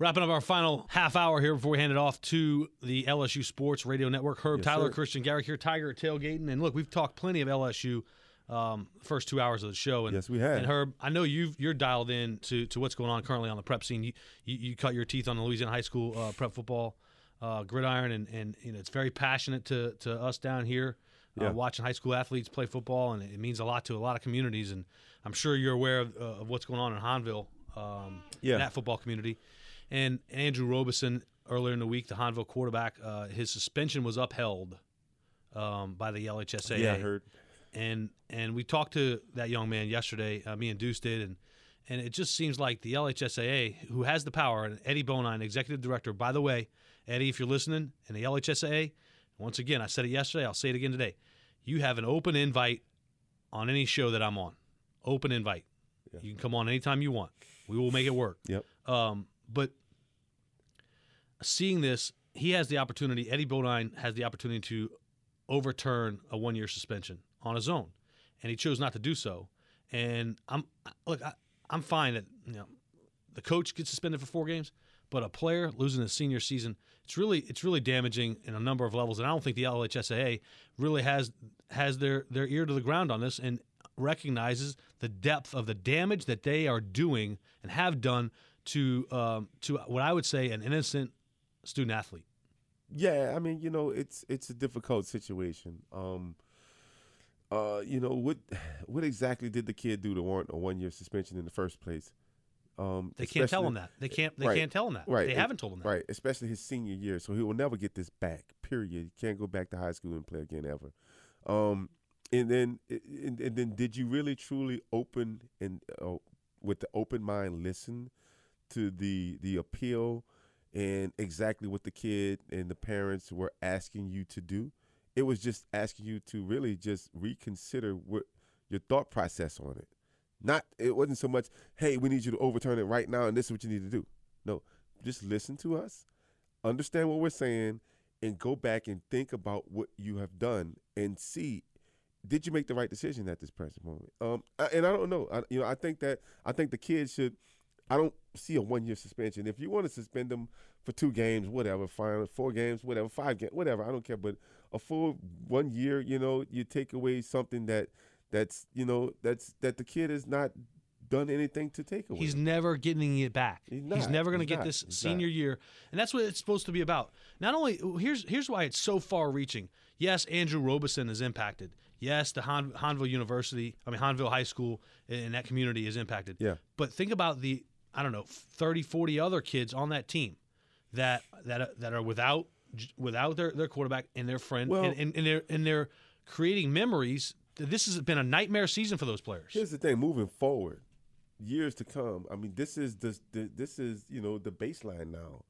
Wrapping up our final half hour here before we hand it off to the LSU Sports Radio Network. Herb, Yes, Tyler, sir. Christian, Garic here, Tiger tailgating. And look, we've talked plenty of LSU um, first two hours of the show. And, Yes, we have. And Herb, I know you've, you're dialed in to, to what's going on currently on the prep scene. You, you, you cut your teeth on the Louisiana High School uh, prep football uh, gridiron, and, and you know, it's very passionate to, to us down here. Uh, Yeah. watching high school athletes play football, and it means a lot to a lot of communities. And I'm sure you're aware of, uh, of what's going on in Hahnville, um, Yeah. in that football community. And Andrew Robeson earlier in the week, the Hahnville quarterback, uh, his suspension was upheld um, by the LHSAA. Yeah, I heard. And and we talked to that young man yesterday. Uh, me and Deuce did, and and it just seems like the LHSAA, who has the power, and Eddie Bonine, executive director. By the way, Eddie, if you're listening, and the LHSAA, once again, I said it yesterday, I'll say it again today. You have an open invite on any show that I'm on. Open invite. You can come on anytime you want. We will make it work. Yep. Um, but seeing this, he has the opportunity. Eddie Bonine has the opportunity to overturn a one-year suspension on his own, and he chose not to do so. And I'm look, I, I'm fine that you know the coach gets suspended for four games, but a player losing his senior season, it's really it's really damaging in a number of levels. And I don't think the LHSAA really has has their their ear to the ground on this and recognizes the depth of the damage that they are doing and have done to um, to what I would say an innocent student athlete. Yeah, I mean, you know, it's it's a difficult situation. Um, uh, you know what what exactly did the kid do to warrant a one year suspension in the first place? Um, They can't tell him that. They can't. They Right. can't tell him that. Right. They it- haven't told him that. Right, especially his senior year, so he will never get this back. Period. He can't go back to high school and play again ever. Um, and then and, and then did you really truly open and uh, with the open mind listen to the the appeal and exactly what the kid and the parents were asking you to do? It was just asking you to really just reconsider what your thought process on it. Not it wasn't so much, hey, we need you to overturn it right now and this is what you need to do. No, just listen to us, understand what we're saying, and go back and think about what you have done and see did you make the right decision at this present moment. Um, and I don't know. I, you know, I think that I think the kids should. I don't see a one year suspension. If you want to suspend them for two games, whatever, fine. Four games, whatever. Five games, whatever. I don't care. But a full one year, you know, you take away something that that's you know that's that the kid has not done anything to take away. He's never getting it back. He's He's, never going to get not. this senior not. year, and that's what it's supposed to be about. Not only here's here's why it's so far-reaching. Yes, Andrew Robeson is impacted. Yes, the Han, Hahnville University, I mean Hahnville High School in that community is impacted. Yeah. But think about the I don't know 30, 40 other kids on that team that that that are without without their, their quarterback and their friend, Well- and, and, and they're and they're creating memories. This has been a nightmare season for those players. Here's the thing: moving forward, years to come. I mean, this is the, the this is you know the baseline now.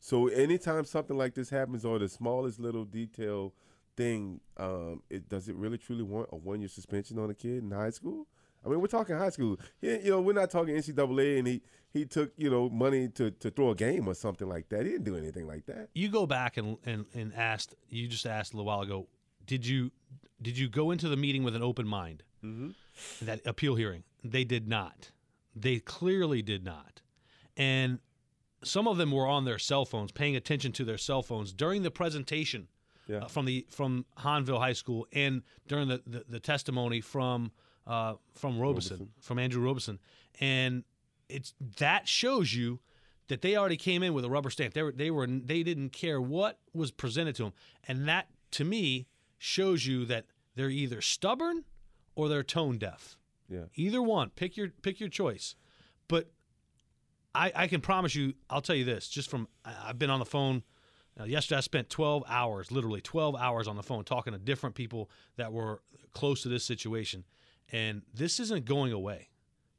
So anytime something like this happens, or the smallest little detail thing, um, it does it really truly want a one year suspension on a kid in high school? I mean, we're talking high school. He, you know, we're not talking NCAA, and he he took you know money to to throw a game or something like that. He didn't do anything like that. you go back and, and and asked you just asked a little while ago did you did you go into the meeting with an open mind Mm-hmm. that appeal hearing they did not they clearly did not and some of them were on their cell phones paying attention to their cell phones during the presentation Yeah. uh, from the from Hahnville High School and during the, the, the testimony from uh, from Robeson, Robeson. from Andrew Robeson, and it's that shows you that they already came in with a rubber stamp. They were they were they didn't care what was presented to them, and that to me shows you that they're either stubborn or they're tone deaf. Yeah. Either one, pick your pick your choice. But I, I can promise you, I'll tell you this, just from I've been on the phone. Uh, yesterday, I spent 12 hours, literally 12 hours on the phone, talking to different people that were close to this situation, and this isn't going away.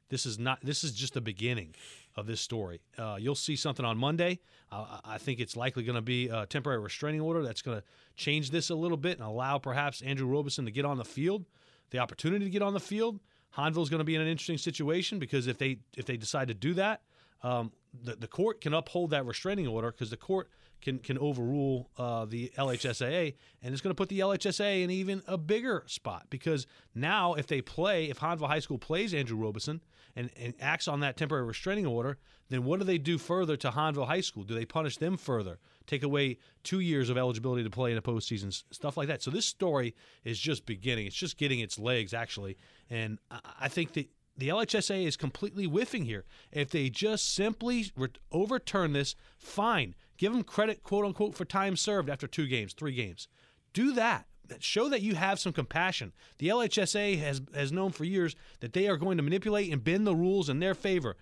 This is not. This is just the beginning of this story. Uh, you'll see something on Monday. Uh, I think it's likely going to be a temporary restraining order that's going to change this a little bit and allow perhaps Andrew Robeson to get on the field, the opportunity to get on the field. Hahnville's going to be in an interesting situation because if they if they decide to do that, um, the, the court can uphold that restraining order because the court can can overrule uh, the LHSAA, and it's going to put the LHSAA in even a bigger spot because now if they play, if Hahnville High School plays Andrew Robeson and, and acts on that temporary restraining order, then what do they do further to Hahnville High School? Do they punish them further? Take away two years of eligibility to play in a postseason, stuff like that. So this story is just beginning. It's just getting its legs, actually. And I think that the LHSA is completely whiffing here. If they just simply re- overturn this, fine. Give them credit, quote unquote, for time served after two games, three games. Do that. Show that you have some compassion. The LHSA has has known for years that they are going to manipulate and bend the rules in their favor.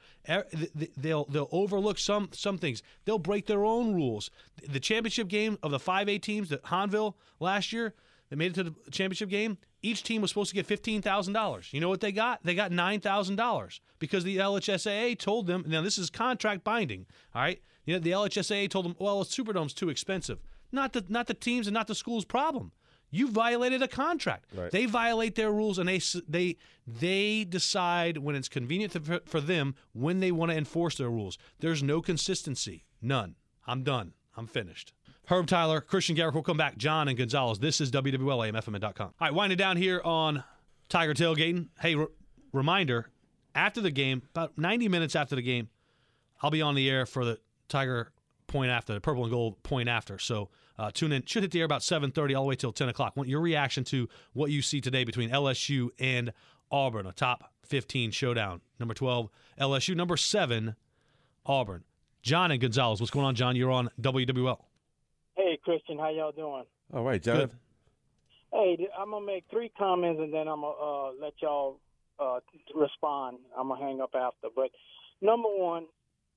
They'll they'll overlook some some things. They'll break their own rules. The championship game of the 5A teams that Hahnville last year, they made it to the championship game. Each team was supposed to get fifteen thousand dollars. You know what they got? They got nine thousand dollars because the LHSAA told them. Now this is contract binding. All right. You know, the LHSAA told them, well, Superdome's too expensive. Not the not the teams and not the school's problem. You violated a contract. Right. They violate their rules and they they they decide when it's convenient for, for them when they want to enforce their rules. There's no consistency. None. I'm done. I'm finished. Herb Tyler, Christian Garic will come back. John and Gonzalez. This is WWLAMFM.com. All right, winding down here on Tiger Tailgating. Hey, re- reminder after the game, about 90 minutes after the game, I'll be on the air for the Tiger point after, the purple and gold point after. So uh, tune in. Should hit the air about 7.30 all the way till 10 o'clock. Want your reaction to what you see today between LSU and Auburn, a top 15 showdown. Number 12, LSU. Number 7, Auburn. John and Gonzalez. What's going on, John? You're on WWL. Hey, Christian, how y'all doing? All right, John. Good. Hey, I'm gonna make three comments and then I'm gonna uh, let y'all uh, respond. I'm gonna hang up after. But number one,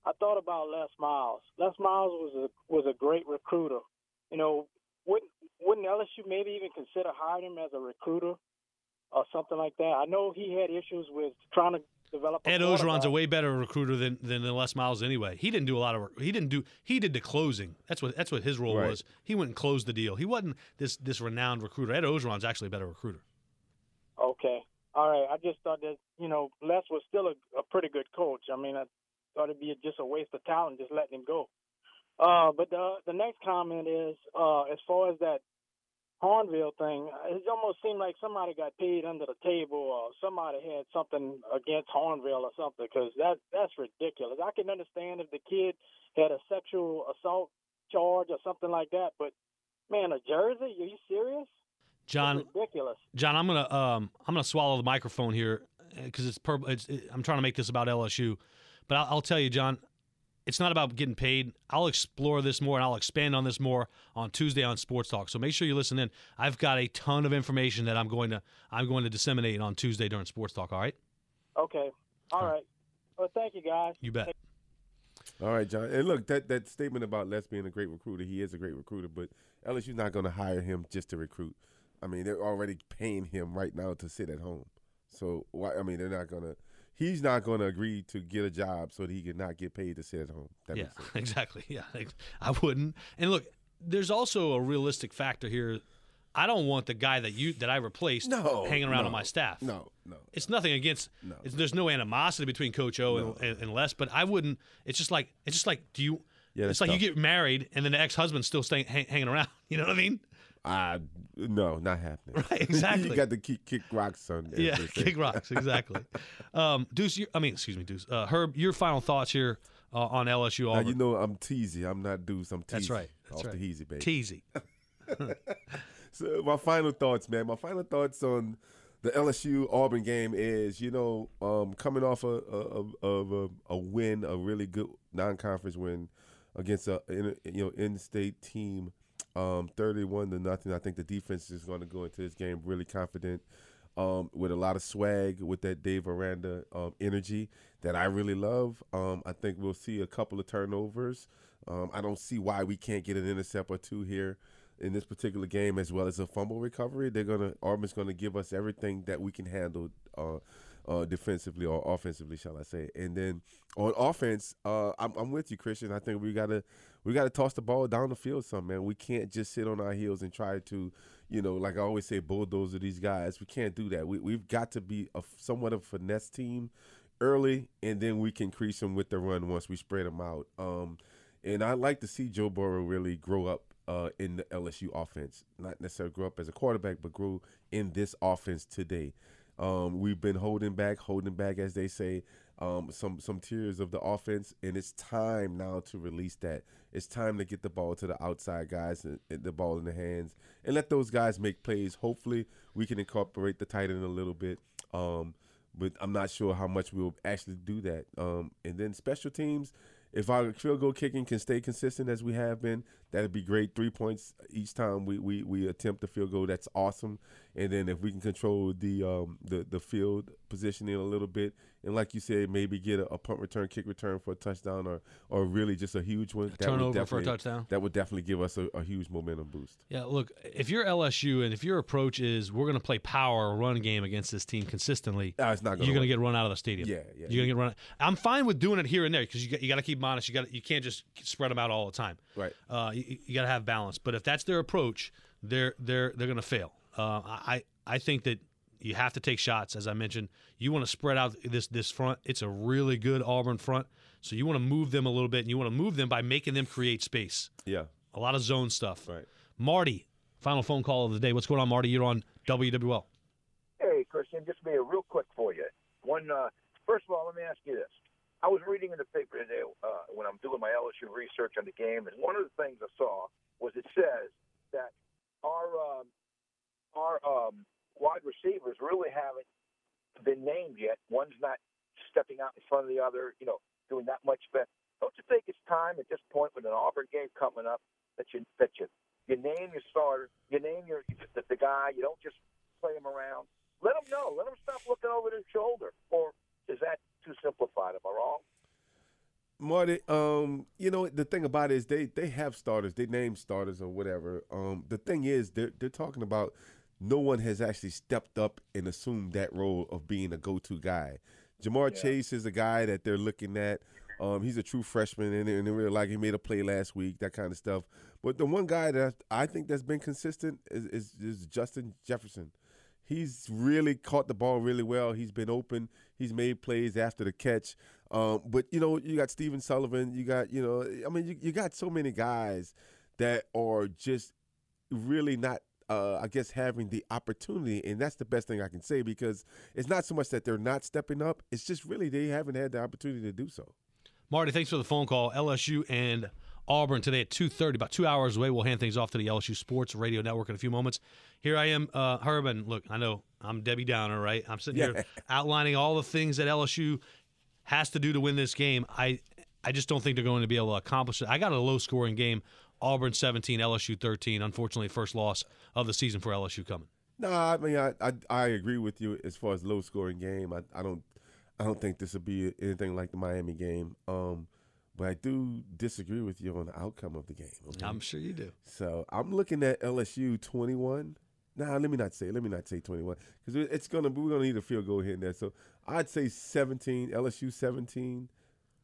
I thought about Les Miles. Les Miles was a was a great recruiter. You know, wouldn't wouldn't LSU maybe even consider hiring him as a recruiter or something like that? I know he had issues with trying to develop. A Ed Orgeron's a way better recruiter than than the Les Miles anyway. He didn't do a lot of work. he didn't do he did the closing. That's what that's what his role Right. was. He went and closed the deal. He wasn't this this renowned recruiter. Ed Orgeron's actually a better recruiter. Okay. All right. I just thought that, you know, Les was still a, a pretty good coach. I mean, I thought it'd be just a waste of talent just letting him go. Uh, but the the next comment is, uh, as far as that Hornville thing, it almost seemed like somebody got paid under the table or somebody had something against Hornville or something because that that's ridiculous. I can understand if the kid had a sexual assault charge or something like that, but man, a jersey? Are you serious? John That's ridiculous. John, I'm gonna um, I'm gonna swallow the microphone here because it's, pur- it's it, I'm trying to make this about LSU, but I'll, I'll tell you, John, it's not about getting paid. I'll explore this more and I'll expand on this more on Tuesday on Sports Talk. So make sure you listen in. I've got a ton of information that I'm going to I'm going to disseminate on Tuesday during Sports Talk. All right, Okay. All right. Well, thank you, guys. you bet. All right, John. And look, that, that statement about Les being a great recruiter, he is a great recruiter, but LSU's not going to hire him just to recruit. I mean, they're already paying him right now to sit at home. So, why? I mean, they're not going to. He's not going to agree to get a job so that he can not get paid to sit at home. That yeah, exactly. Yeah, I wouldn't. And look, there's also a realistic factor here. I don't want the guy that you that I replaced No, hanging around no, on my staff. No, no. It's nothing against. No. It's, there's no animosity between Coach O No. and, and, and Les, but I wouldn't. It's just like it's just like do you? Yeah, it's like you get married and then the ex-husband's still staying hang, hanging around. You know what I mean? I no, not happening. Right, exactly. you got to kick, kick rocks, son. yeah, kick rocks exactly. um, Deuce, you, I mean, excuse me, Deuce. Uh, Herb, your final thoughts here uh, on LSU Now Auburn? you know I'm teasy. I'm not Deuce. I'm teasy. That's right. That's Off right. the easy, baby. Teasy. So my final thoughts, man. My final thoughts on the LSU Auburn game is, you know, um, coming off a of a, a, a win, a really good non-conference win against a in, you know in-state team, um, thirty-one to nothing. I think the defense is going to go into this game really confident, um, with a lot of swag, with that Dave Aranda um, energy that I really love. Um, I think we'll see a couple of turnovers. Um, I don't see why we can't get an intercept or two here in this particular game, as well as a fumble recovery. They're gonna Auburn's gonna give us everything that we can handle uh, uh, defensively or offensively, shall I say? And then on offense, uh, I'm, I'm with you, Christian. I think we gotta we gotta toss the ball down the field some man. We can't just sit on our heels and try to, you know, like I always say, bulldozer these guys. We can't do that. We we've got to be a somewhat of a finesse team early, and then we can crease them with the run once we spread them out. Um, and I like to see Joe Burrow really grow up uh, in the LSU offense. Not necessarily grow up as a quarterback, but grow in this offense today. Um, we've been holding back, holding back, as they say, um, some some tiers of the offense, and it's time now to release that. It's time to get the ball to the outside guys and, and the ball in the hands, and let those guys make plays. Hopefully, we can incorporate the tight end a little bit. Um, but I'm not sure how much we'll actually do that. Um, and then special teams, if our field goal kicking can stay consistent as we have been, that'd be great. Three points each time we, we, we attempt the field goal, that's awesome. And then if we can control the um, the the field positioning a little bit, and like you said, maybe get a, a punt return, kick return for a touchdown, or or really just a huge one. A turnover for a touchdown. That would definitely give us a, a, huge momentum boost. Yeah, look, if you're LSU and if your approach is we're going to play power run game against this team consistently, no, it's not gonna you're going to get run out of the stadium. Yeah, yeah. You're going to get run. I'm fine with doing it here and there because you got, you got to keep them honest. You got you can't just spread them out all the time. Right. Uh, you, you got to have balance. But if that's their approach, they're they're they're going to fail. Uh, I I think that you have to take shots, as I mentioned. You want to spread out this this front. It's a really good Auburn front, so you want to move them a little bit, and you want to move them by making them create space. Yeah, a lot of zone stuff. Right. Marty, final phone call of the day. What's going on, Marty? You're on WWL. Hey, Christian, just be a real quick for you. One, uh, first of all, let me ask you this. I was reading in the paper today uh, when I'm doing my LSU research on the game, and one of the things I saw was it says that our um, our um, wide receivers really haven't been named yet. One's not stepping out in front of the other, you know, doing that much better. Don't you think it's time at this point with an Auburn game coming up that you that you you name your starter, you name your the, the guy, you don't just play him around. Let them know. Let them stop looking over their shoulder. Or is that too simplified? Am I wrong? Marty, um, you know the thing about it is they they have starters, they name starters or whatever. Um, the thing is they're they're talking about no one has actually stepped up and assumed that role of being a go-to guy. Ja'Marr yeah. Chase is a guy that they're looking at. Um, he's a true freshman, and, and they really like he made a play last week, that kind of stuff. But the one guy that I think that's been consistent is, is, is Justin Jefferson. He's really caught the ball really well. He's been open. He's made plays after the catch. Um, but you know, you got Stephen Sullivan. You got you know, I mean, you, you got so many guys that are just really not uh, I guess having the opportunity, and that's the best thing I can say because it's not so much that they're not stepping up; it's just really they haven't had the opportunity to do so. Marty, thanks for the phone call. LSU and Auburn today at two thirty, about two hours away. We'll hand things off to the LSU Sports Radio Network in a few moments. Here I am, uh, Herb, and look, I know I'm Debbie Downer, right? I'm sitting yeah. here outlining all the things that LSU has to do to win this game. I I just don't think they're going to be able to accomplish it. I got a low scoring game Auburn 17, LSU 13. Unfortunately, first loss of the season for LSU coming. No, I mean I, I, I agree with you as far as low scoring game. I, I don't I don't think this will be anything like the Miami game. Um, but I do disagree with you on the outcome of the game. Okay? I'm sure you do. So I'm looking at LSU 21. Nah, let me not say. Let me not say 21 because it's gonna. We're gonna need a field goal here and there. So I'd say 17. LSU 17.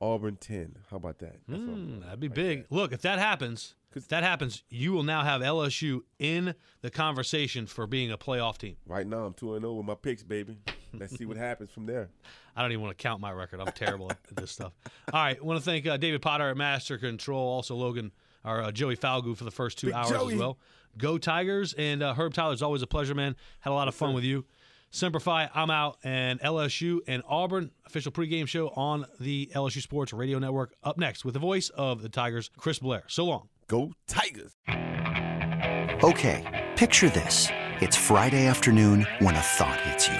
Auburn 10. How about that? Mm, that'd be like big. That. Look, if that happens, if that happens, you will now have LSU in the conversation for being a playoff team. Right now, I'm 2 0 with my picks, baby. Let's see what happens from there. I don't even want to count my record. I'm terrible at this stuff. All right. I want to thank uh, David Potter at Master Control, also Logan, or uh, Joey Falgu for the first two Big hours Joey. as well. Go Tigers. And uh, Herb Tyler, it's always a pleasure, man. Had a lot of fun with you. Semper Fi, I'm out, and LSU and Auburn official pregame show on the LSU Sports Radio Network. Up next with the voice of the Tigers, Chris Blair. So long. Go Tigers. Okay, picture this. It's Friday afternoon when a thought hits you.